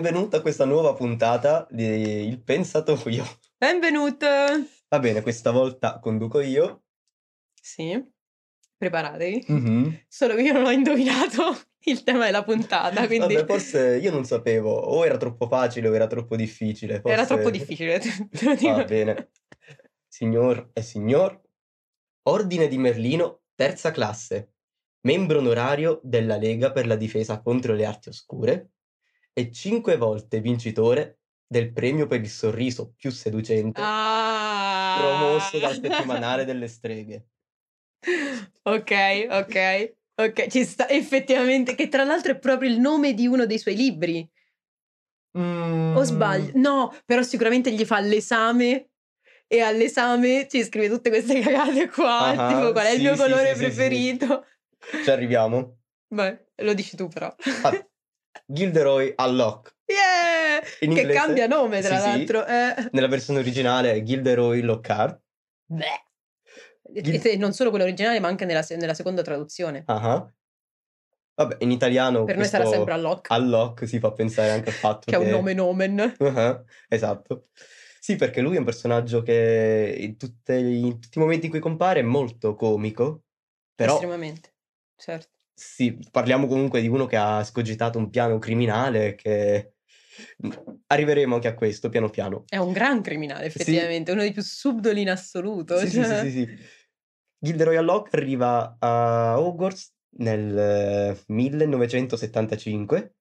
benvenuto a questa nuova puntata di Il Pensatoio. Benvenuto! Va bene, questa volta conduco io. Sì, preparatevi. Mhm. Solo che io non ho indovinato il tema della puntata, quindi Vabbè, forse io non sapevo, o era troppo facile o era troppo difficile. era forse- troppo difficile, te lo dico. Va bene. Signor e signor, Ordine di Merlino, terza classe, membro onorario della Lega per la difesa contro le arti oscure e cinque volte vincitore del premio per il sorriso più seducente Ah! promosso dal settimanale delle streghe. Ok, ok, ok, ci sta effettivamente, che tra l'altro è proprio il nome di uno dei suoi libri. O Mm, sbaglio? No, però sicuramente gli fa l'esame e all'esame ci scrive tutte queste cagate qua, Ah, tipo qual è il sì, mio sì, colore sì, sì. preferito. Ci arriviamo. Beh, lo dici tu però. Ah, Gilderoy Alloc. Yeah! In Che inglese? cambia nome, tra Sì, sì. l'altro. Eh. Nella versione originale è Gilderoy Lockhart. Beh. E- Gil- non solo quello originale, ma anche nella, nella seconda traduzione. Ah. Vabbè, in italiano per noi sarà sempre Alloc, Alloc si fa pensare anche al fatto che è un nome nomen. Ah, esatto. Sì, perché lui è un personaggio che in, tutte- in tutti i momenti in cui compare è molto comico, però Estremamente. Certo. Sì, parliamo comunque di uno che ha scogitato un piano criminale che arriveremo anche a questo piano piano. È un gran criminale, Sì. effettivamente. Uno dei più subdoli in assoluto. Sì, sì, sì, cioè. sì, sì. Gilderoy Alloc arriva a Hogwarts nel eh, 1975.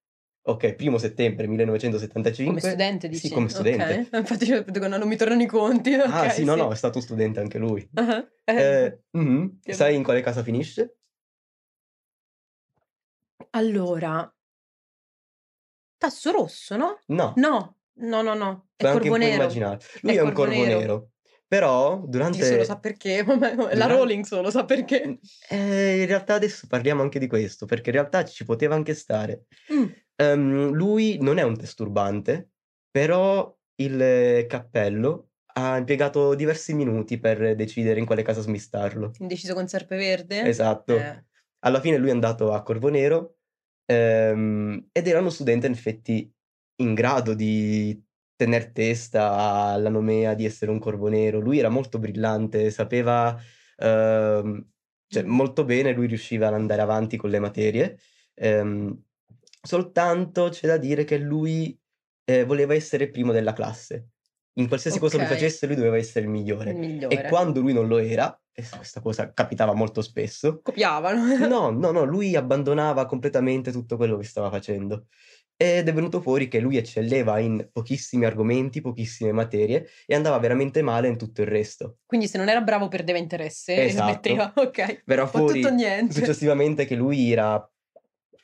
Ok, primo settembre 1975. Come studente, dici? Sì, come studente. Ok. Infatti dico, no, non mi tornano i conti. Ah, Ok, sì, no, no, è stato studente anche lui. Ah, eh, Eh, mhm. che Sai in quale casa finisce? Allora, tasso rosso, no? No, No, no, no, no. È puoi corvo nero. immaginare. Lui È è un corvo corvo nero. nero. Però durante... solo sa perché. La Rowling solo sa perché. Eh, in realtà adesso parliamo anche di questo, perché in realtà ci poteva anche stare. Mm. Ehm, lui non è un disturbante, però il cappello ha impiegato diversi minuti per decidere in quale casa smistarlo. Indeciso con Serpeverde? Esatto. Eh. Alla fine lui è andato a Corvo Nero ehm, ed era uno studente in effetti in grado di tener testa alla nomea di essere un Corvo Nero. Lui era molto brillante, sapeva ehm, cioè, molto bene, lui riusciva ad andare avanti con le materie. Ehm, soltanto c'è da dire che lui eh, voleva essere primo della classe. In qualsiasi cosa lui facesse, lui doveva essere il migliore. Il migliore. E quando lui non lo era, questa cosa capitava molto spesso, Copiavano. No, no, no, lui abbandonava completamente tutto quello che stava facendo. Ed è venuto fuori che lui eccelleva in pochissimi argomenti, pochissime materie e andava veramente male in tutto il resto. Quindi se non era bravo perdeva interesse e Esatto. smetteva. Ok. Verrà fuori tutto niente. successivamente che lui era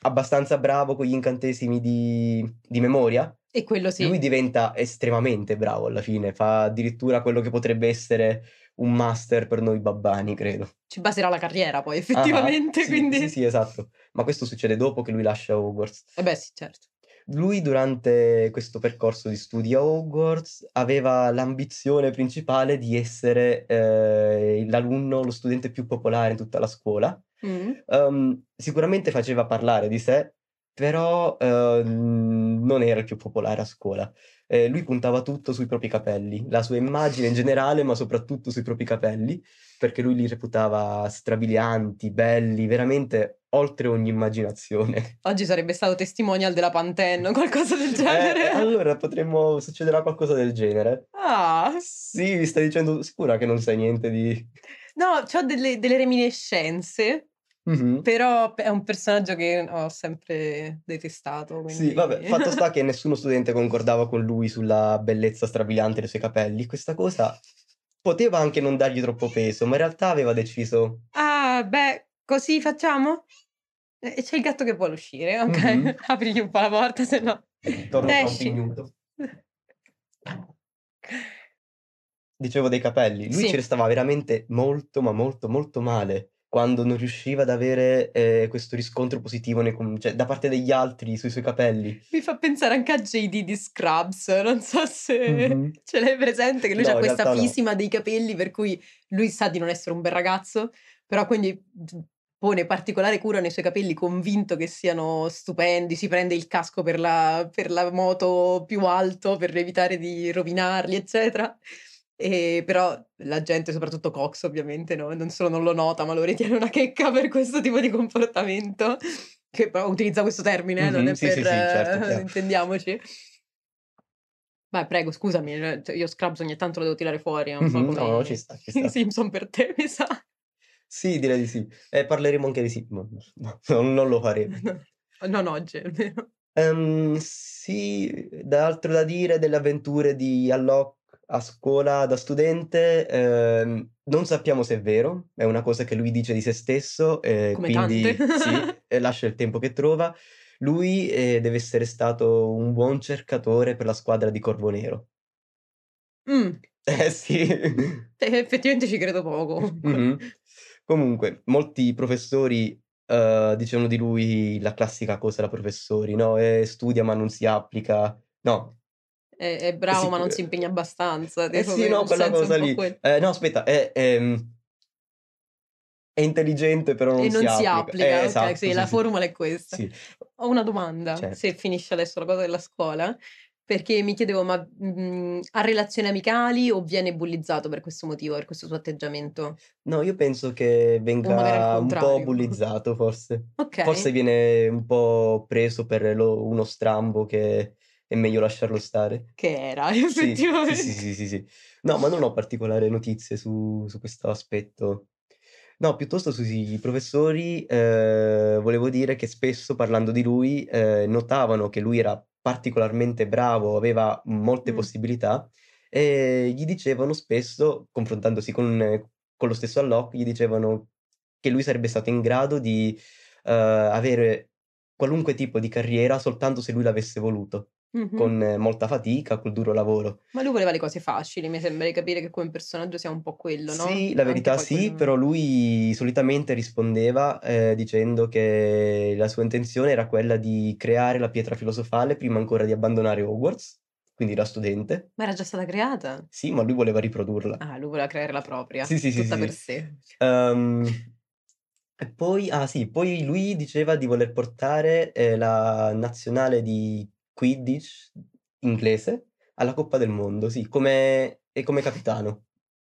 abbastanza bravo con gli incantesimi di, di memoria. E quello sì. Lui diventa estremamente bravo alla fine, fa addirittura quello che potrebbe essere un master per noi babbani, credo. Ci baserà la carriera poi, Ah, effettivamente. sì, quindi... Sì, sì, esatto. Ma questo succede dopo che lui lascia Hogwarts. Eh beh, sì, certo. Lui durante questo percorso di studi a Hogwarts aveva l'ambizione principale di essere eh, l'alunno, lo studente più popolare in tutta la scuola. Mm. Ehm, sicuramente faceva parlare di sé, però ehm, non era il più popolare a scuola. Eh, lui puntava tutto sui propri capelli, la sua immagine in generale, ma soprattutto sui propri capelli, perché lui li reputava strabilianti, belli, veramente oltre ogni immaginazione. Oggi sarebbe stato testimonial della Pantene o qualcosa del Eh, genere. allora potremmo, succederà qualcosa del genere. Ah, Sì, mi stai dicendo sicura che non sai niente di... no, ho delle, delle reminiscenze, Mhm. però è un personaggio che ho sempre detestato. Sì, quindi- vabbè, fatto sta che nessuno studente concordava con lui sulla bellezza strabiliante dei suoi capelli. Questa cosa poteva anche non dargli troppo peso, ma in realtà aveva deciso... Ah, beh, così facciamo? E c'è il gatto che vuole uscire, ok? Mhm. Aprigli un po' la porta, se no... Torno tra un Esci. minuto. Dicevo dei capelli. Lui Sì. ci restava veramente molto, ma molto, molto male quando non riusciva ad avere eh, questo riscontro positivo nei cioè, da parte degli altri sui suoi capelli. Mi fa pensare anche a JD di Scrubs, non so se Mhm. ce l'hai presente, che lui No, ha questa realtà no. fisima dei capelli per cui lui sa di non essere un bel ragazzo, però quindi pone particolare cura nei suoi capelli, convinto che siano stupendi, si prende il casco per la, per la moto più alto per evitare di rovinarli, eccetera. E però la gente, soprattutto Cox, ovviamente, no? non solo non lo nota, ma lo ritiene una checca per questo tipo di comportamento. Che utilizza questo termine, mm-hmm, non è sì, per... Sì, sì, certo, intendiamoci. Vai, prego, scusami, cioè, io Scrubs ogni tanto lo devo tirare fuori. Mhm, come... No, ci sta, ci sta. Simpson per te, mi sa. Sì, direi di sì. E parleremo anche di sì. No, no, no, non lo faremo. Non oggi, almeno. Ehm, sì, da altro da dire delle avventure di Alloc a scuola da studente, ehm, non sappiamo se è vero, è una cosa che lui dice di se stesso, e Come quindi sì, lascia il tempo che trova. Lui eh, deve essere stato un buon cercatore per la squadra di Corvo Nero. Mm, Eh sì. eh, effettivamente ci credo poco. Mhm. Comunque, molti professori eh, dicevano di lui la classica cosa da professori, no? Eh, studia ma non si applica. No, È, è bravo, sì, ma non eh, si impegna abbastanza. eh sì, no, quella cosa lì. Eh, no, aspetta, è, è, è intelligente però non E si non si applica. applica, Eh, ok, esatto, sì, sì, la sì. formula è questa. Sì. Ho una domanda, Certo. se finisce adesso la cosa della scuola, perché mi chiedevo, ma mm, ha relazioni amicali o viene bullizzato per questo motivo, per questo suo atteggiamento? No, io penso che venga un po' bullizzato, forse. Ok, Forse viene un po' preso per lo- uno strambo che è meglio lasciarlo stare. che era Sì, sì, sì, effettivamente. sì, sì, sì, sì. No, ma non ho particolari notizie su, su questo aspetto. No, piuttosto sui professori eh, volevo dire che spesso parlando di lui eh, notavano che lui era particolarmente bravo, aveva molte Mm. possibilità e gli dicevano spesso, confrontandosi con, con lo stesso Alloc, gli dicevano che lui sarebbe stato in grado di eh, avere qualunque tipo di carriera soltanto se lui l'avesse voluto, Mhm. con molta fatica, col duro lavoro. Ma lui voleva le cose facili, mi sembra di capire che come personaggio sia un po' quello, no? Sì, la verità sì, quello- però lui solitamente rispondeva eh, dicendo che la sua intenzione era quella di creare la pietra filosofale prima ancora di abbandonare Hogwarts, quindi da studente. Ma era già stata creata? Sì, ma lui voleva riprodurla. Ah, lui voleva creare la propria, Sì, sì, sì, tutta sì, per sì. sé. Ehm, e poi, ah sì, poi lui diceva di voler portare eh, la nazionale di Quidditch inglese alla Coppa del Mondo, sì, come, e come capitano.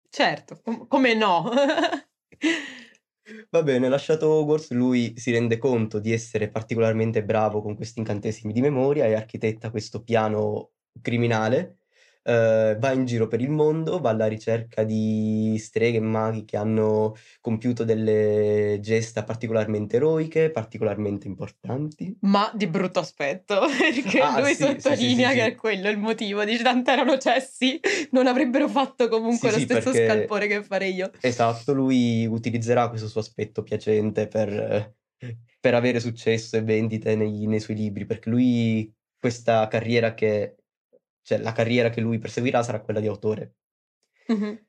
Certo, com- come no? Va bene, lasciato Hogwarts, lui si rende conto di essere particolarmente bravo con questi incantesimi di memoria e architetta questo piano criminale. Eh, va in giro per il mondo, va alla ricerca di streghe e maghi che hanno compiuto delle gesta particolarmente eroiche, particolarmente importanti. Ma di brutto aspetto, perché Ah, lui sì, sì, sì, sottolinea sì, che è quello il motivo. Dice, tanto erano cessi, non avrebbero fatto comunque lo stesso perché- scalpore che farei io. Esatto, lui utilizzerà questo suo aspetto piacente per, per avere successo e vendite nei, nei suoi libri, perché lui questa carriera che, cioè la carriera che lui perseguirà sarà quella di autore. Mhm.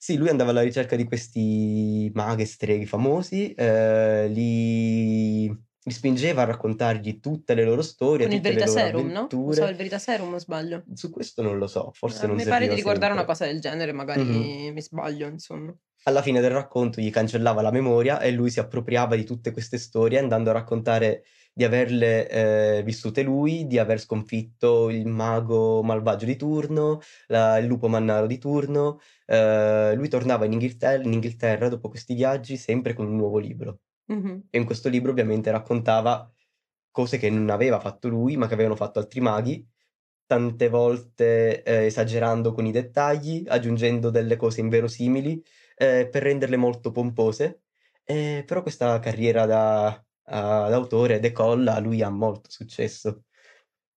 Sì, lui andava alla ricerca di questi maghi streghi famosi, eh, li, li spingeva a raccontargli tutte le loro storie, Con il le loro Veritaserum, no? avventure. Usava il Veritaserum o sbaglio? Su questo non lo so, forse Eh, non mi pare di ricordare una sempre. cosa del genere, magari Mhm. mi sbaglio, insomma. alla fine del racconto gli cancellava la memoria e lui si appropriava di tutte queste storie andando a raccontare di averle eh, vissute lui, di aver sconfitto il mago malvagio di turno, la- il lupo mannaro di turno. Eh, lui tornava in Inghilterra, in Inghilterra dopo questi viaggi sempre con un nuovo libro Mhm. e in questo libro ovviamente raccontava cose che non aveva fatto lui ma che avevano fatto altri maghi, tante volte eh, esagerando con i dettagli, aggiungendo delle cose inverosimili eh, per renderle molto pompose. Eh, però questa carriera da, a- da autore decolla, lui ha molto successo.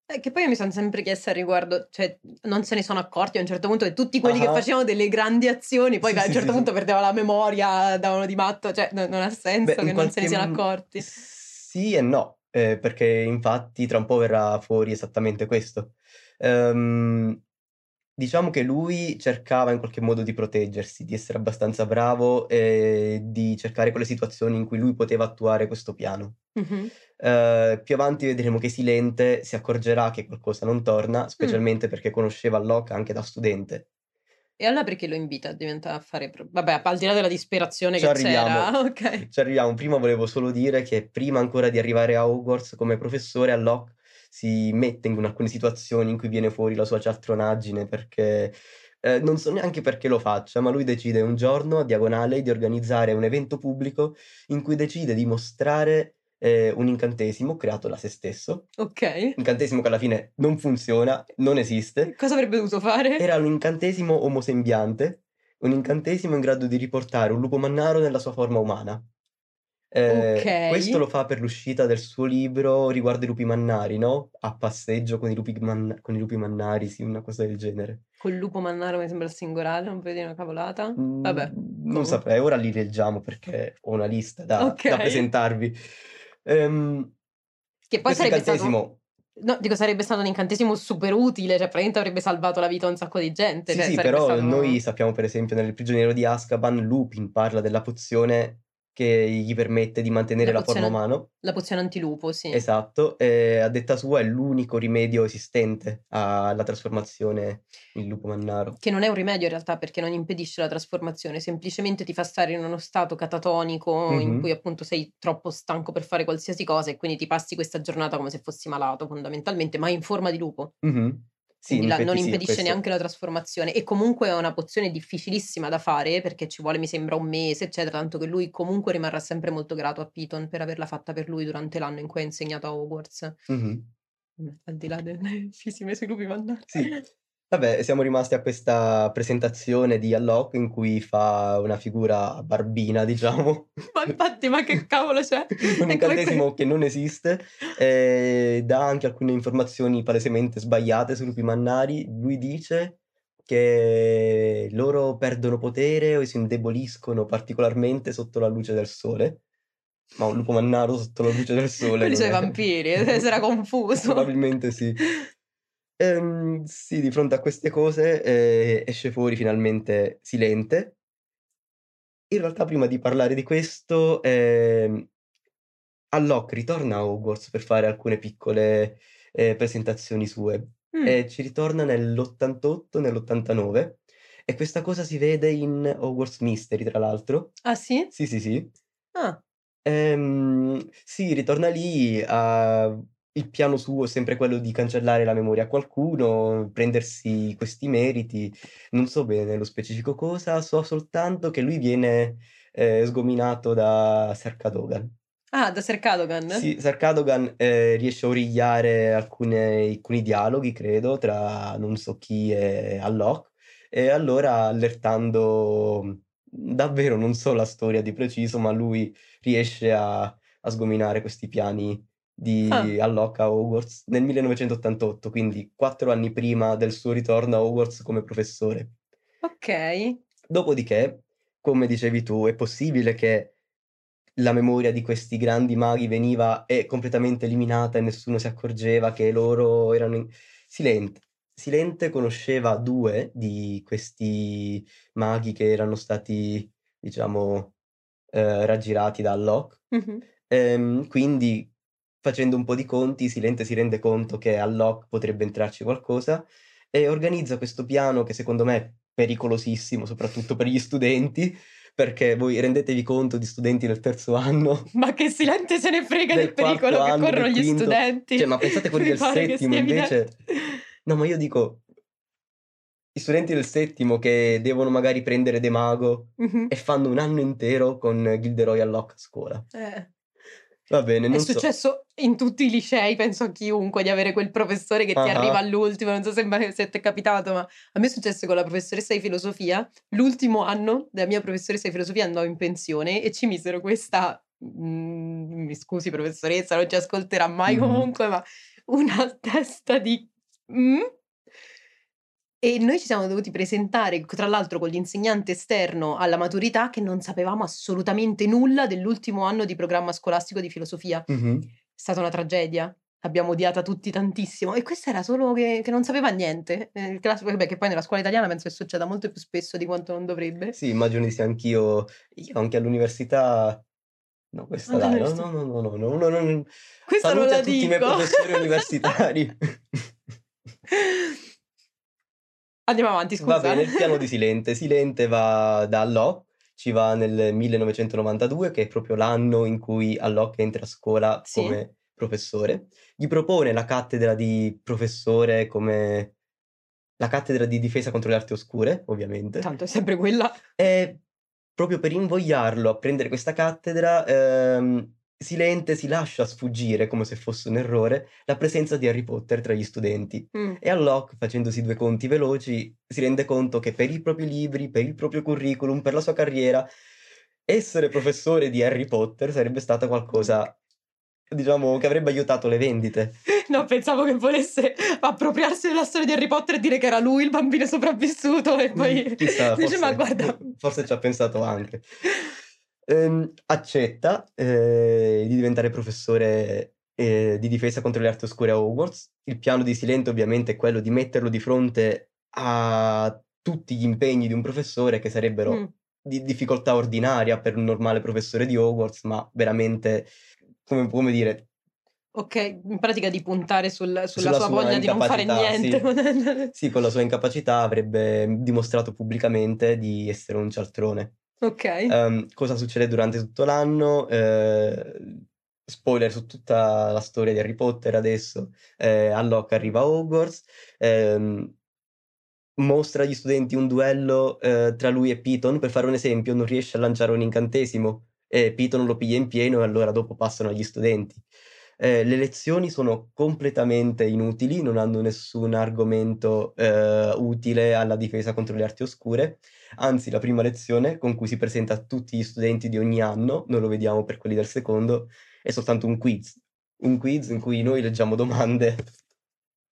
Eh, che poi io mi sono sempre chiesta al riguardo, cioè non se ne sono accorti a un certo punto che tutti quelli che Ah. facevano delle grandi azioni, poi Sì, a un certo sì, punto sì. perdeva la memoria, davano di matto, cioè no- non ha senso Beh, che non se ne siano accorti. Sì e no, eh, perché infatti tra un po' verrà fuori esattamente questo. Ehm, diciamo che lui cercava in qualche modo di proteggersi, di essere abbastanza bravo e di cercare quelle situazioni in cui lui poteva attuare questo piano. Mhm. Eh, più avanti vedremo che Silente si accorgerà che qualcosa non torna, Mm. specialmente perché conosceva Locke anche da studente. E allora perché lo invita a diventa a fare pro vabbè, al di là della disperazione Ci che arriviamo. c'era, okay. Ci arriviamo. Prima volevo solo dire che prima ancora di arrivare a Hogwarts come professore, Alok si mette in alcune situazioni in cui viene fuori la sua cialtronaggine perché, ehm, non so neanche perché lo faccia, ma lui decide un giorno a diagonale di organizzare un evento pubblico in cui decide di mostrare, ehm, un incantesimo creato da se stesso. Okay. Incantesimo che alla fine non funziona, non esiste. Cosa avrebbe dovuto fare? Era un incantesimo omosembiante, un incantesimo in grado di riportare un lupo mannaro nella sua forma umana. Ehm, questo lo fa per l'uscita del suo libro riguardo i lupi mannari, no, a passeggio con i lupi man con i lupi mannari, sì, una cosa del genere. Col lupo mannaro mi sembra singolare, non dire una cavolata? Vabbè, Mhmm, non saprei, ora li leggiamo perché ho una lista da da Okay. presentarvi. Ehm Che poi sarebbe stato incantesimo no, dico sarebbe stato un incantesimo super utile, cioè praticamente avrebbe salvato la vita a un sacco di gente, Sì, cioè sì, però stato noi sappiamo per esempio nel Prigioniero di Azkaban Lupin parla della pozione che gli permette di mantenere La la forma pozione umano. la pozione antilupo, sì. Esatto, e a detta sua è l'unico rimedio esistente alla trasformazione in lupo mannaro. Che non è un rimedio in realtà, perché non impedisce la trasformazione, semplicemente ti fa stare in uno stato catatonico in cui appunto sei troppo stanco per fare qualsiasi cosa e quindi ti passi questa giornata come se fossi malato fondamentalmente, ma in forma di lupo. Mh-mh. Sì, la non sì, impedisce questo. neanche la trasformazione e comunque è una pozione difficilissima da fare perché ci vuole mi sembra 1 mese, eccetera, tanto che lui comunque rimarrà sempre molto grato a Piton per averla fatta per lui durante l'anno in cui ha insegnato a Hogwarts. Mh-mh. Mh, al di là delle fisime sui lupi mannari. Sì. Vabbè, siamo rimasti a questa presentazione di Alok in cui fa una figura barbina, diciamo. Ma infatti, ma che cavolo c'è? Un incantesimo che non esiste, ehm, dà anche alcune informazioni palesemente sbagliate sui lupi mannari. Lui dice che loro perdono potere o si indeboliscono particolarmente sotto la luce del sole. Ma un lupo mannaro sotto la luce del sole Quelli non sono i è vampiri, si era confuso. Probabilmente sì. Ehm, sì, di fronte a queste cose, ehm, esce fuori finalmente Silente. In realtà prima di parlare di questo, ehm, Alok ritorna a Hogwarts per fare alcune piccole, ehm, presentazioni sue Mh. e ci ritorna nell'88, nell'89 e questa cosa si vede in Hogwarts Mystery tra l'altro. Ah sì? Sì, sì, sì. Ah. Ehm, sì, ritorna lì, ha il piano suo è sempre quello di cancellare la memoria a qualcuno, prendersi questi meriti. Non so bene nello specifico cosa, so soltanto che lui viene, ehm, sgominato da Ser Cadogan. Ah, da Ser Cadogan? Sì, Ser Cadogan, ehm, riesce a origliare alcune alcuni dialoghi credo tra non so chi e Alok e allora allertando davvero non so la storia di preciso, ma lui riesce a a sgominare questi piani Ah. di Alok a Hogwarts nel 1988, quindi 4 anni prima del suo ritorno a Hogwarts come professore. Okay. Dopodiché, come dicevi tu, è possibile che la memoria di questi grandi maghi veniva e completamente eliminata e nessuno si accorgeva che loro erano in Silente Silente conosceva 2 di questi maghi che erano stati, diciamo, ehm, raggirati da Alok. Mh-mh. Ehm, quindi facendo un po' di conti, Silente si rende conto che a Alok potrebbe entrarci qualcosa e organizza questo piano che secondo me è pericolosissimo, soprattutto per gli studenti, perché voi rendetevi conto di studenti del terzo anno Ma che Silente se ne frega del pericolo che anno, corrono gli quinto. studenti. Cioè, ma pensate quelli Mi del settimo invece evidente. no, ma io dico gli studenti del settimo che devono magari prendere De Mago Mh-mh. e fanno un anno intero con Gilderoy Alok a scuola. Eh. Va bene, È non so successo in tutti i licei, penso a chiunque, di avere quel professore che ti arriva Ah-ah. all'ultimo, non so se se t'è capitato, ma a me è successo con la professoressa di filosofia. L'ultimo anno della mia professoressa di filosofia andò in pensione e ci misero questa mhmm, mi scusi professoressa, non ci ascolterà mai Mh-mh. comunque, ma una testa di mh? E noi ci siamo dovuti presentare, tra l'altro con l'insegnante esterno alla maturità, che non sapevamo assolutamente nulla dell'ultimo anno di programma scolastico di filosofia. È Mh-mh. stata una tragedia. L'abbiamo odiata tutti tantissimo e questa era solo che che non sapeva niente. Ehm, il classico vabbè che poi nella scuola italiana penso che succeda molto più spesso di quanto non dovrebbe. Sì, immagino di sì anch'io. Io anche all'università no, questa dai, no, no, no, no, no, no, no, non Questa non salute la a tutti i miei dico. professori universitari. Andiamo avanti, scusa. Va bene, il piano di Silente. Silente va da Alloc, ci va nel 1992, che è proprio l'anno in cui Alloc entra a scuola Sì. come professore. Gli propone la cattedra di professore come la cattedra di difesa contro le arti oscure, ovviamente. Tanto è sempre quella. E proprio per invogliarlo a prendere questa cattedra, ehm, Silente si lascia sfuggire, come se fosse un errore, la presenza di Harry Potter tra gli studenti. Mm. E Alloc, facendosi due conti veloci, si rende conto che per i propri libri, per il proprio curriculum, per la sua carriera, essere professore di Harry Potter sarebbe stata qualcosa, diciamo, che avrebbe aiutato le vendite. No, pensavo che volesse appropriarsi della storia di Harry Potter e dire che era lui il bambino sopravvissuto e poi Mm, Chissà, dice forse, ma guarda forse ci ha pensato anche. Ehm, accetta eh, di diventare professore eh, di difesa contro le arti oscure a Hogwarts. Il piano di Silente ovviamente è quello di metterlo di fronte a tutti gli impegni di un professore che sarebbero Mm. di difficoltà ordinaria per un normale professore di Hogwarts, ma veramente, come, come dire, Ok, in pratica di puntare sul- sulla, Sulla sua sua voglia di non fare niente. sì, con la sua incapacità avrebbe dimostrato pubblicamente di essere un cialtrone. Ok. Ehm, cosa succede durante tutto l'anno? Eh, spoiler su tutta la storia di Harry Potter adesso. Eh, Alloc arriva Hogwarts, ehm, mostra agli studenti un duello eh, tra lui e Piton. Per fare un esempio, non riesce a lanciare un incantesimo e Piton lo piglia in pieno e allora dopo passano agli studenti. Eh, le lezioni sono completamente inutili, non hanno nessun argomento eh, utile alla difesa contro le arti oscure. Anzi, la prima lezione con cui si presenta a tutti gli studenti di ogni anno, noi lo vediamo per quelli del secondo, è soltanto un quiz. Un quiz in cui noi leggiamo domande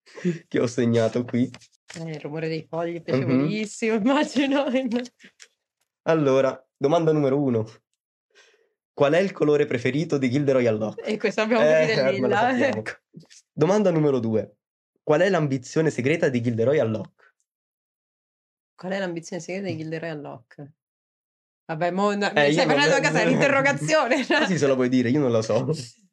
che ho segnato qui. Eh, il rumore dei fogli è Mhm. piacevolissimo, immagino. Allora, domanda numero uno. Qual è il colore preferito di Gilderoy Alloc? E questo abbiamo Eh, capito lilla. sappiamo. Ecco. Domanda numero due. Qual è l'ambizione segreta di Gilderoy Alloc? Qual è l'ambizione segreta di Gilderoy Alloc? Vabbè, mo, no, Eh, mi stai facendo a casa l'interrogazione. Così se lo puoi dire, io non lo so.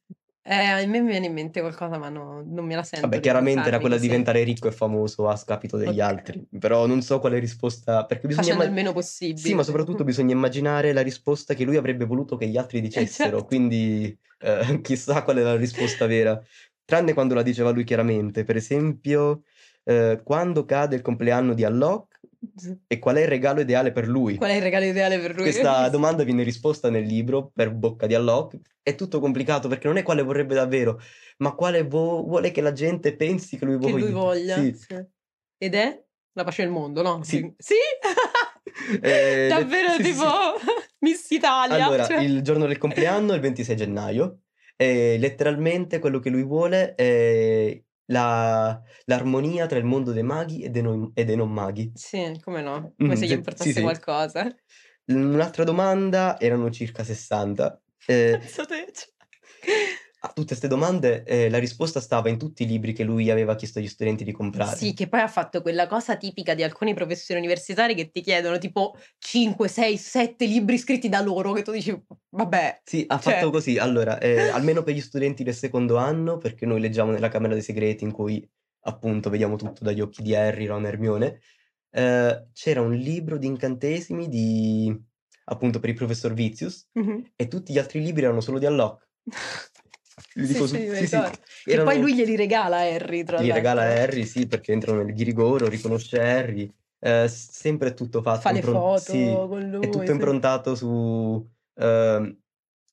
Eh, a me mi viene in mente qualcosa, ma no- non me la sento. Vabbè, chiaramente era quella di diventare ricco e famoso a scapito degli Ok. altri. Però non so quale risposta. Perché bisogna Facendo il imma- meno possibile. Sì, ma soprattutto bisogna immaginare la risposta che lui avrebbe voluto che gli altri dicessero. certo. Quindi eh, chissà qual è la risposta vera. Tranne quando la diceva lui chiaramente. Per esempio, eh, quando cade il compleanno di Alloc e qual è il regalo ideale per lui? Qual è il regalo ideale per lui? Questa domanda viene risposta nel libro per bocca di Alloc. È tutto complicato perché non è quale vorrebbe davvero, ma quale vo- vuole che la gente pensi che lui, che voglia. lui voglia. Sì. sì. Ed è la pace del mondo, no? Sì. Sì? Eh, Davvero sì, tipo. Miss Italia. Allora, cioè- il giorno del compleanno è il 26 gennaio e letteralmente quello che lui vuole è la- l'armonia tra il mondo dei maghi e dei non, e dei non maghi. Sì, come no? Come Mm, se gli importasse sì, sì. qualcosa. Un'altra domanda erano circa 60. Eh, Penso te, cioè. A tutte queste domande eh, la risposta stava in tutti i libri che lui aveva chiesto agli studenti di comprare. Sì, che poi ha fatto quella cosa tipica di alcuni professori universitari che ti chiedono tipo 5, 6, 7 libri scritti da loro che tu dici, vabbè, Sì, ha Cioè- fatto così. Allora, eh, almeno per gli studenti del secondo anno, perché noi leggiamo nella Camera dei Segreti in cui appunto vediamo tutto dagli occhi di Harry, Ron e Hermione, eh, c'era un libro di incantesimi di appunto per il professor Vizius Mhm. e tutti gli altri libri erano solo di Alloc. Sì, dico sì, su- sì, sì, ricordo. Che erano- poi lui glieli regala a Harry, tra Gli regala l'altro. Harry, sì, perché entrano nel ghirigoro, riconosce Harry. eh, sempre è tutto fatto. Fa le impron- foto sì, con lui. è tutto sì. improntato su ehm,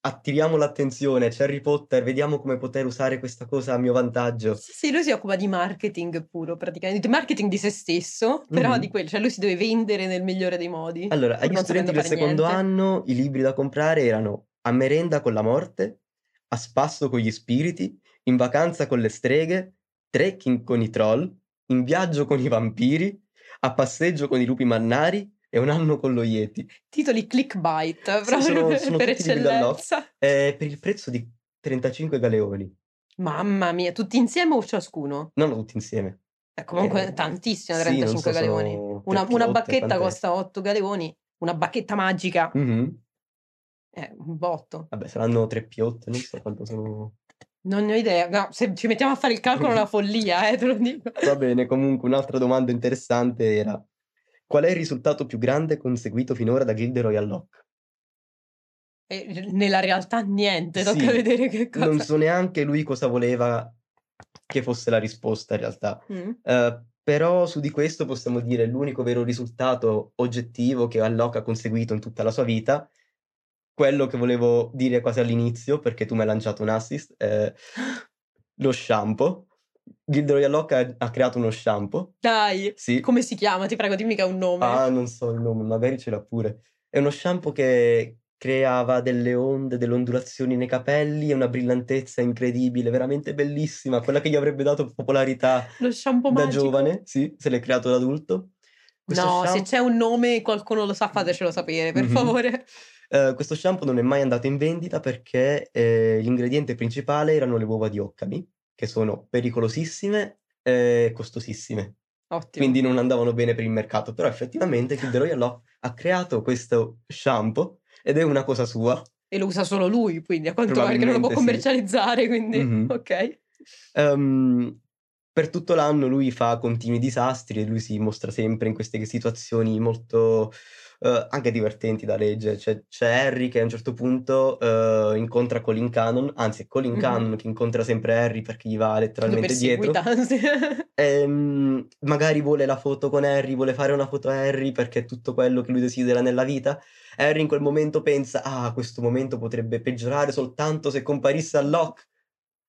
attiriamo l'attenzione, c'è Harry Potter, vediamo come poter usare questa cosa a mio vantaggio. Sì, sì, lui si occupa di marketing puro, praticamente, di marketing di se stesso, però Mhm. di quello, cioè lui si deve vendere nel migliore dei modi. Allora, agli studenti del secondo niente. anno i libri da comprare erano A merenda con la morte, A spasso con gli spiriti, In vacanza con le streghe, Trekking con i troll, In viaggio con i vampiri, A passeggio con i lupi mannari e Un anno con lo Yeti. Titoli clickbait, proprio sono- per, sono per eccellenza. Eh, per il prezzo di 35 galeoni, Mamma mia, tutti insieme o ciascuno? non tutti insieme. Eh, comunque Eh, tantissimo, sì, 35 non so, galeoni. sono Una, una bacchetta quant'è? costa 8 galeoni, una bacchetta magica Mhm. È un botto. Vabbè, saranno tre piotte, non so quanto sono. Non ne ho idea. No, se ci mettiamo a fare il calcolo è una follia, eh, te lo dico. Va bene, comunque un'altra domanda interessante era: qual è il risultato più grande conseguito finora da Gilderoy Locke? E nella realtà niente, tocca Sì, vedere che non cosa so neanche lui cosa voleva che fosse la risposta in realtà. Mh. Ehm, però su di questo possiamo dire l'unico vero risultato oggettivo che Locke ha conseguito in tutta la sua vita, quello che volevo dire quasi all'inizio, perché tu m'hai lanciato un assist, ehm, lo shampoo. Gilderoy Locke ha ha creato uno shampoo. Dai, Sì. come si chiama? Ti prego dimmi che ha un nome. Ah, non so il nome, magari ce l'ha pure. È uno shampoo che creava delle onde, delle ondulazioni nei capelli e una brillantezza incredibile, veramente bellissima, quella che gli avrebbe dato popolarità Lo shampoo da magico? giovane, sì, se l'è creato da adulto. Questo No, se sham c'è un nome e qualcuno lo sa fatecelo sapere, per Mh-mh. favore. Ehm, questo shampoo non è mai andato in vendita perché, ehm, l'ingrediente principale erano le uova di occami, che sono pericolosissime e costosissime. Ottimo. Quindi non andavano bene per il mercato, però effettivamente Gilderoy Locke ha creato questo shampoo ed è una cosa sua. E lo usa solo lui, quindi a quanto pare che non lo può Probabilmente sì. commercializzare, quindi Mh-mh. okay. Ehm, per tutto l'anno lui fa continui disastri e lui si mostra sempre in queste situazioni molto, uhm, anche divertenti da leggere. C'è c'è Harry che a un certo punto, uhm, incontra Colin Cannon, anzi è Colin Mh-mh. Cannon che incontra sempre Harry perché gli va letteralmente dietro. perseguita, sì. Ehm, magari vuole la foto con Harry, vuole fare una foto a Harry perché è tutto quello che lui desidera nella vita. Harry in quel momento pensa: "Ah, questo momento potrebbe peggiorare soltanto se comparisse Locke."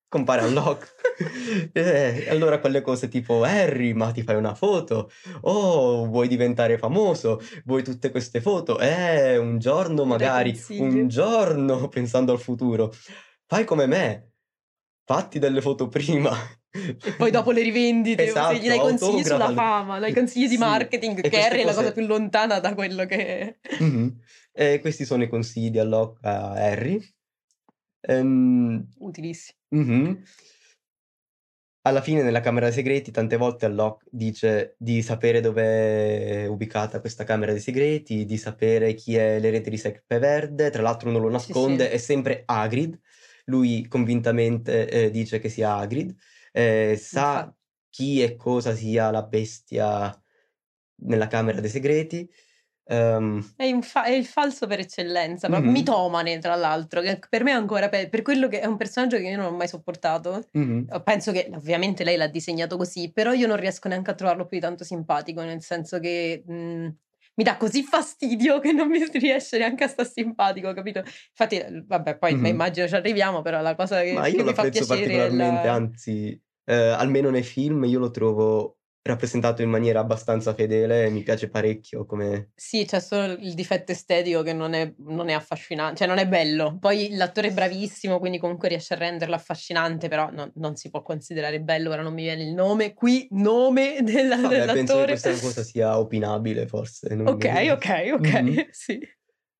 Compare Locke. Eh, allora quelle cose tipo: "Harry, ma ti fai una foto? Oh, vuoi diventare famoso? Vuoi tutte queste foto? Eh, un giorno magari, un giorno", pensando al futuro, "fai come me, fatti delle foto prima." E poi dopo le rivendite, se Esatto, gli dai consigli sulla fama, dai consigli di Sì, marketing, che Harry è la cosa cose più lontana da quello che Mh-mh. E questi sono i consigli di Locke a Harry. Ehm Utilissimi. Mh-mh. Alla fine nella camera dei segreti tante volte Locke dice di sapere dov'è ubicata questa camera dei segreti, di sapere chi è l'erede di Sempreverde, tra l'altro non lo Sì, nasconde, sì. è sempre Hagrid. Lui convintamente, ehm, dice che sia Hagrid, ehm, sa chi e cosa sia la bestia nella camera dei segreti. Ehm È fa è il falso per eccellenza, ma Mh-mh. mitomane tra l'altro, che per me è ancora pe per quello che è un personaggio che io non ho mai sopportato. Mh-mh. Uhm, penso che ovviamente lei l'ha disegnato così, però io non riesco neanche a trovarlo più di tanto simpatico, nel senso che, mhmm, mi dà così fastidio che non mi riesce neanche a sta simpatico, capito? Infatti, vabbè poi ma Mh-mh. immagino ci arriviamo, però la cosa che Ma io che mi fa piacere particolarmente, la anzi, ehm, almeno nei film io lo trovo rappresentato in maniera abbastanza fedele e mi piace parecchio come Sì, c'è solo il difetto estetico che non è non è affascinan cioè non è bello. Poi l'attore è bravissimo, quindi comunque riesce a renderlo affascinante, però non non si può considerare bello, ora non mi viene il nome qui, nome della Vabbè, penso che dell'attore. questa cosa sia opinabile forse, Okay, okay, okay, Mh-mh. sì.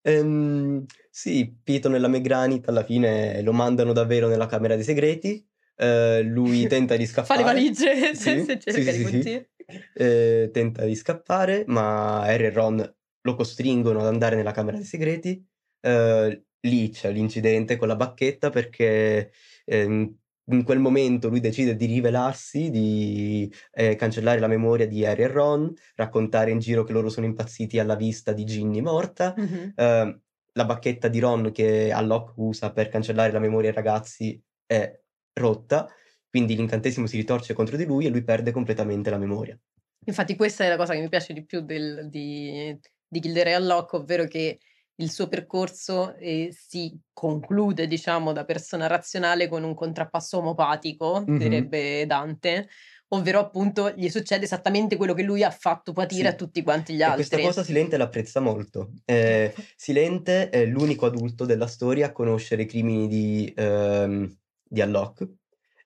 Ehm, sì, Piton e la McGranit alla fine lo mandano davvero nella camera dei segreti, ehm, lui tenta di Fa le scappare. valigie Sì, se cerca sì, di sì. Ehm, tenta di scappare, ma Harry e Ron lo costringono ad andare nella camera dei segreti. Ehm, lì c'è l'incidente con la bacchetta perché, ehm, in quel momento lui decide di rivelarsi, di, ehm, cancellare la memoria di Harry e Ron, raccontare in giro che loro sono impazziti alla vista di Ginny morta. Mh-mh. Ehm, la bacchetta di Ron che Locke usa per cancellare la memoria ai ragazzi è rotta, quindi l'incantesimo si ritorce contro di lui e lui perde completamente la memoria. Infatti questa è la cosa che mi piace di più del di di Gilderoy Locke, ovvero che il suo percorso, ehm, si conclude, diciamo, da persona razionale con un contrappasso omopatico, Mh-mh. direbbe Dante, ovvero appunto gli succede esattamente quello che lui ha fatto patire a Sì. tutti quanti gli E questa altri. cosa Silente l'apprezza molto. Ehm, Silente è l'unico adulto della storia a conoscere i crimini di ehm, di Locke,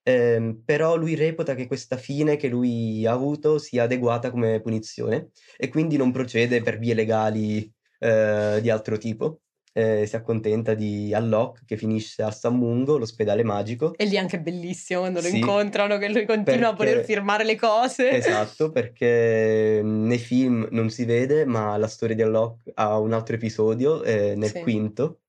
ehm, però lui reputa che questa fine che lui ha avuto sia adeguata come punizione e quindi non procede per vie legali, ehm, di altro tipo. Ehm, si accontenta di Locke che finisce a San Mungo, l'ospedale magico. E lì è anche bellissimo quando lo Sì, incontrano, che lui continua a voler perché firmare le cose. esatto, perché nei film non si vede, ma la storia di Locke ha un altro episodio, ehm, nel Sì. quinto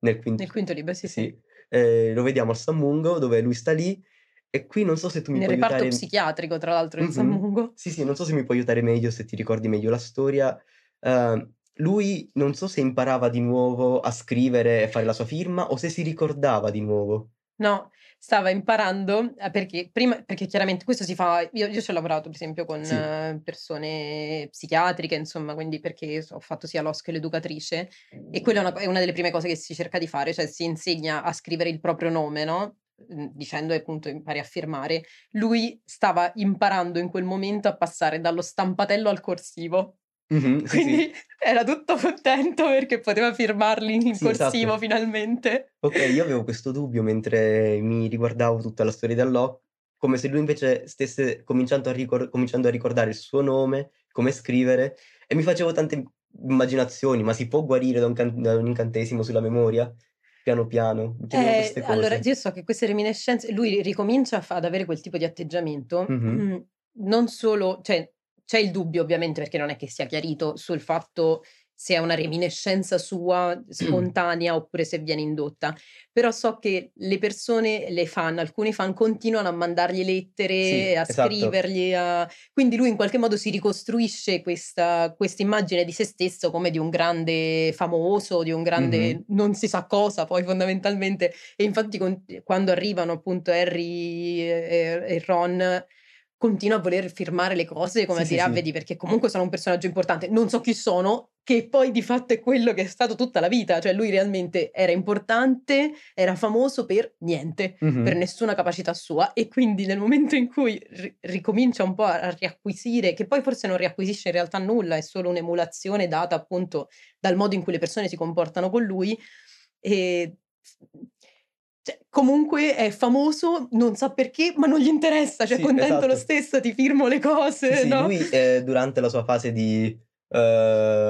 nel quin Nel quinto libro, sì, sì. sì, ehm, lo vediamo al San Mungo dove lui sta lì e qui non so se tu mi Nel puoi reparto aiutare psichiatrico tra l'altro del San Mh-mh. Mungo. Sì, sì, non so se mi puoi aiutare meglio, se ti ricordi meglio la storia. Uhm, lui non so se imparava di nuovo a scrivere e fare la sua firma o se si ricordava di nuovo. No, stava imparando, ehm, perché prima perché chiaramente questo si fa io io ci ho lavorato per esempio con Sì. persone psichiatriche, insomma, quindi perché ho fatto sia l'OSC che l'educatrice e quella è una è una delle prime cose che si cerca di fare, cioè si insegna a scrivere il proprio nome, no, mhmm, dicendo appunto impari a firmare. Lui stava imparando in quel momento a passare dallo stampatello al corsivo. Mh-mh, sì, sì. Quindi era tutto contento perché poteva firmarli in Sì, corsivo esatto. finalmente. Okay, io avevo questo dubbio mentre mi riguardavo tutta la storia di Unlock, come se lui invece stesse cominciando a ricor cominciando a ricordare il suo nome, come scrivere e mi facevo tante immaginazioni, ma si può guarire da un can da un incantesimo sulla memoria? Piano piano, Eh, allora io so che queste reminiscenze lui ricomincia ad avere quel tipo di atteggiamento, Mh-mh. mhmm, non solo cioè c'è il dubbio ovviamente perché non è che sia chiarito sul fatto se è una reminiscenza sua spontanea oppure se viene indotta, però so che le persone, le fan, alcuni fan continuano a mandargli lettere, Sì, a esatto. scrivergli, a quindi lui in qualche modo si ricostruisce questa questa immagine di se stesso come di un grande famoso, di un grande Mh-mh. non si sa cosa poi fondamentalmente e infatti con quando arrivano appunto Harry e Ron continua a voler firmare le cose come Sì, a sì, dire: "Ah sì. vedi perché comunque sono un personaggio importante, non so chi sono", che poi di fatto è quello che è stato tutta la vita, cioè lui realmente era importante, era famoso per niente, per Mh-mh. nessuna capacità sua e quindi nel momento in cui ri ricomincia un po' a riacquisire che poi forse non riacquisisce in realtà nulla, è solo un'emulazione data appunto dal modo in cui le persone si comportano con lui, s cioè comunque è famoso, non sa perché, ma non gli interessa, cioè Sì, contento lo esatto. stesso, ti firmo le cose, sì, no? lui, ehm, durante la sua fase di, uhm,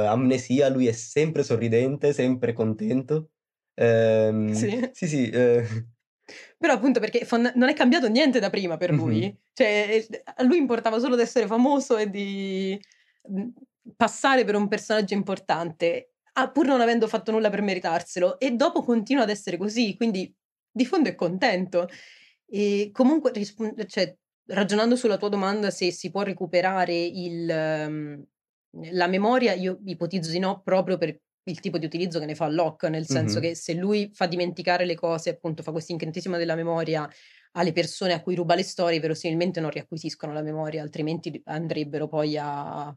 amnesia, lui è sempre sorridente, sempre contento. Ehm, Sì. sì, sì, ehm Però appunto perché fond non è cambiato niente da prima per lui. Cioè, ehm, a lui importava solo d'essere famoso e di, passare per un personaggio importante, pur non avendo fatto nulla per meritarselo e dopo continua ad essere così, quindi di fondo è contento. E comunque rispon cioè ragionando sulla tua domanda se si può recuperare il mhmm, la memoria, io ipotizzo di no, proprio per il tipo di utilizzo che ne fa Locke, nel senso Mh-mh. che se lui fa dimenticare le cose, appunto fa questo incantesimo della memoria alle persone a cui ruba le storie, verosimilmente non riacquisiscono la memoria, altrimenti andrebbero poi a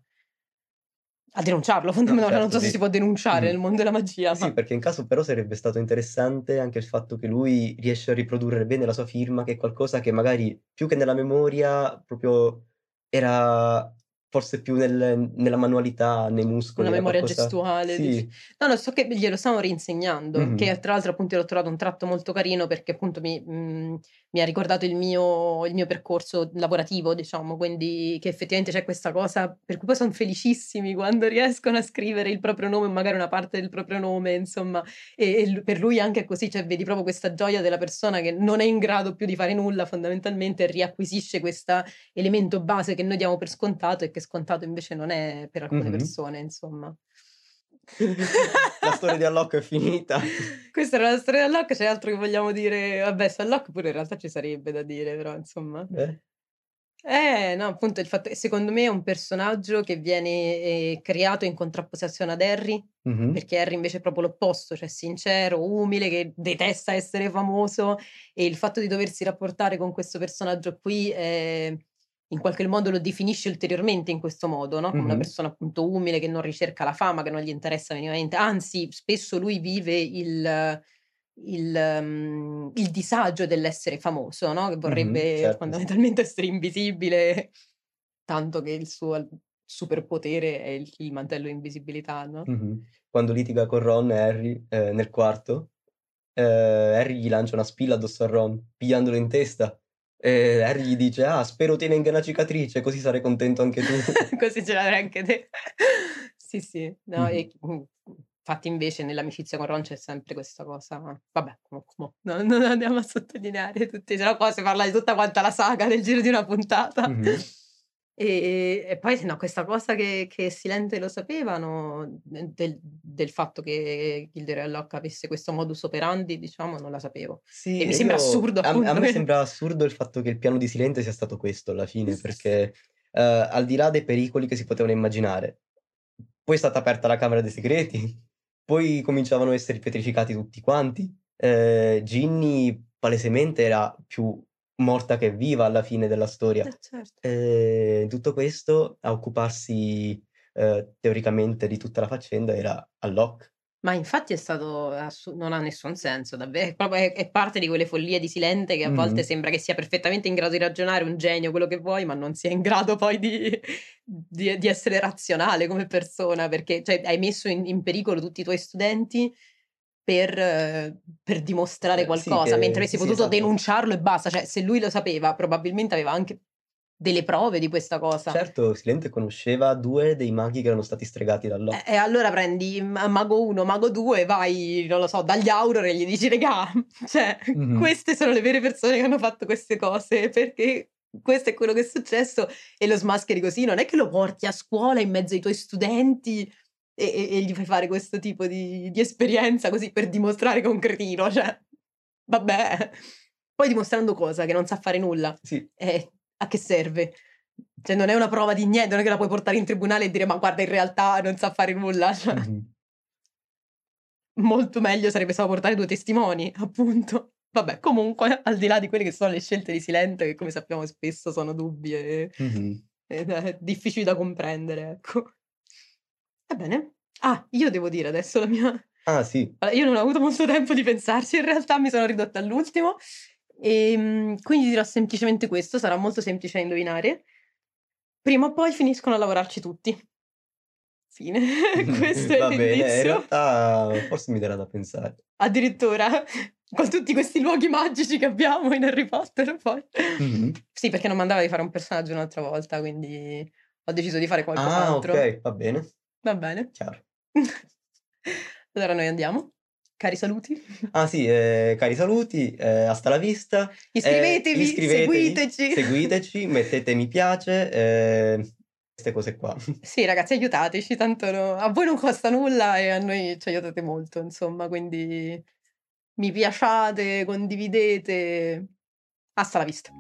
a denunciarlo No, fondamentalmente, non certo, so se sì. si può denunciare Mh-mh. nel mondo della magia, Sì, ma perché in caso però sarebbe stato interessante anche il fatto che lui riesce a riprodurre bene la sua firma, che è qualcosa che magari più che nella memoria proprio era forse più nel nella manualità, nei muscoli, Una memoria qualcosa gestuale dici. sì. No, no, so che glielo stanno reinsegnando, Mh-mh. che tra l'altro appunto io l'ho trovato un tratto molto carino perché appunto mi mhmm, mi ha ricordato il mio il mio percorso lavorativo, diciamo, quindi che effettivamente c'è questa cosa per cui poi son felicissimi quando riescono a scrivere il proprio nome magari una parte del proprio nome, insomma, e e per lui anche così, cioè vedi proprio questa gioia della persona che non è in grado più di fare nulla fondamentalmente riacquisisce questa elemento base che noi diamo per scontato e che scontato invece non è per alcune Mh-mh. persone, insomma. La storia di Unlock è finita. Questa era la storia di Unlock, c'è altro che vogliamo dire? Vabbè, su Unlock pure in realtà ci sarebbe da dire, però insomma. Eh? Eh, no, appunto il fatto che secondo me è un personaggio che viene, ehm, creato in contrapposizione ad Harry, Mh-mh. perché Harry invece è proprio l'opposto, cioè sincero, umile, che detesta essere famoso e il fatto di doversi rapportare con questo personaggio qui, ehm, in qualche modo lo definisce ulteriormente in questo modo, no, come una Mh-mh. persona appunto umile che non ricerca la fama, che non gli interessa minimamente, anzi spesso lui vive il il mhmm, il disagio dell'essere famoso, no, che vorrebbe Certo, sì. fondamentalmente essere invisibile, tanto che il suo superpotere è il il mantello di invisibilità, no? Mh-mh. Quando litiga con Ron e Harry, ehm, nel quarto, ehm, Harry gli lancia una spilla addosso a Ron, pigliandolo in testa, e Harry gli dice: "Ah, spero ti venga una cicatrice, così sarai contento anche tu." Così ce l'avrai anche te. Sì, sì. No, Mh-mh. e infatti invece nell'amicizia con Ron c'è sempre questa cosa vabbè, mo no non andiamo a sottolineare tutti se no qua si parla di tutta quanta la saga nel giro di una puntata. Mh-mh. E e poi no, questa cosa che che Silente lo sapevano, de del del fatto che Gilderoy Locke avesse questo modus operandi, diciamo, non la sapevo. Sì, E mi sembra io assurdo a a me sembra assurdo il fatto che il piano di Silente sia stato questo alla fine, perché, ehm, al di là dei pericoli che si potevano immaginare, poi è stata aperta la Camera dei Segreti, poi cominciavano a essere pietrificati tutti quanti, ehm, Ginny palesemente era più morta che viva alla fine della storia. Eh certo. Ehm, tutto questo a occuparsi, ehm, teoricamente di tutta la faccenda era a Locke. Ma infatti è stato assu non ha nessun senso davve è è parte di quelle follie di Silente che a volte Mh-mh. sembra che sia perfettamente in grado di ragionare, un genio, quello che vuoi, ma non sia in grado poi di di di essere razionale come persona, perché cioè hai messo in in pericolo tutti i tuoi studenti per per dimostrare Eh sì, qualcosa, mentre che avresti sì, sì, potuto esatto. denunciarlo e basta. Cioè, se lui lo sapeva probabilmente aveva anche delle prove di questa cosa. Certo, Silente conosceva 2 dei maghi che erano stati stregati da Eh, Locke. e allora prendi ma mago 1, mago 2, vai, non lo so, dagli Auror e gli dici: "Regà, cioè Mh-mh. queste sono le vere persone che hanno fatto queste cose, perché questo è quello che è successo", e lo smascheri così. Non è che lo porti a scuola in mezzo ai tuoi studenti e e e gli fai fare questo tipo di di esperienza così per dimostrare che è un cretino, cioè vabbè. Poi dimostrando cosa? Che non sa fare nulla? Sì. Eh, a che serve? Cioè non è una prova di niente, non è che la puoi portare in tribunale e dire: "Ma guarda in realtà non sa fare nulla", cioè Mh-mh. Molto meglio sarebbe stato portare 2 testimoni, appunto. Vabbè, comunque, al di là di quelle che sono le scelte di Silente, che come sappiamo spesso sono dubbie Mh-mh. ed è difficili da comprendere, ecco. Va bene. Ah, io devo dire adesso la mia Ah, sì. allora io non ho avuto molto tempo di pensarci in realtà, mi sono ridotta all'ultimo, ehm, quindi dirò semplicemente questo, sarà molto semplice da indovinare. Prima o poi finiscono a lavorarci tutti. Fine. Questo è Va bene, in l'indizio. realtà forse mi darà da pensare. Addirittura? Con tutti questi luoghi magici che abbiamo in Harry Potter poi. Mh-mh. Sì, perché non m'andava di fare un personaggio un'altra volta, quindi ho deciso di fare Ah, qualcos'altro. okay, va bene. Va bene. Chiaro. Allora noi andiamo. Cari saluti. Ah sì, ehm, cari saluti, ehm, hasta la vista, Iscrivetevi, iscrivetevi, seguiteci. seguiteci, mettete mi piace, ehm, queste cose qua. Sì ragazzi aiutateci, tanto no a voi non costa nulla e a noi ci aiutate molto insomma, quindi mi piaciate, condividete. Hasta la vista.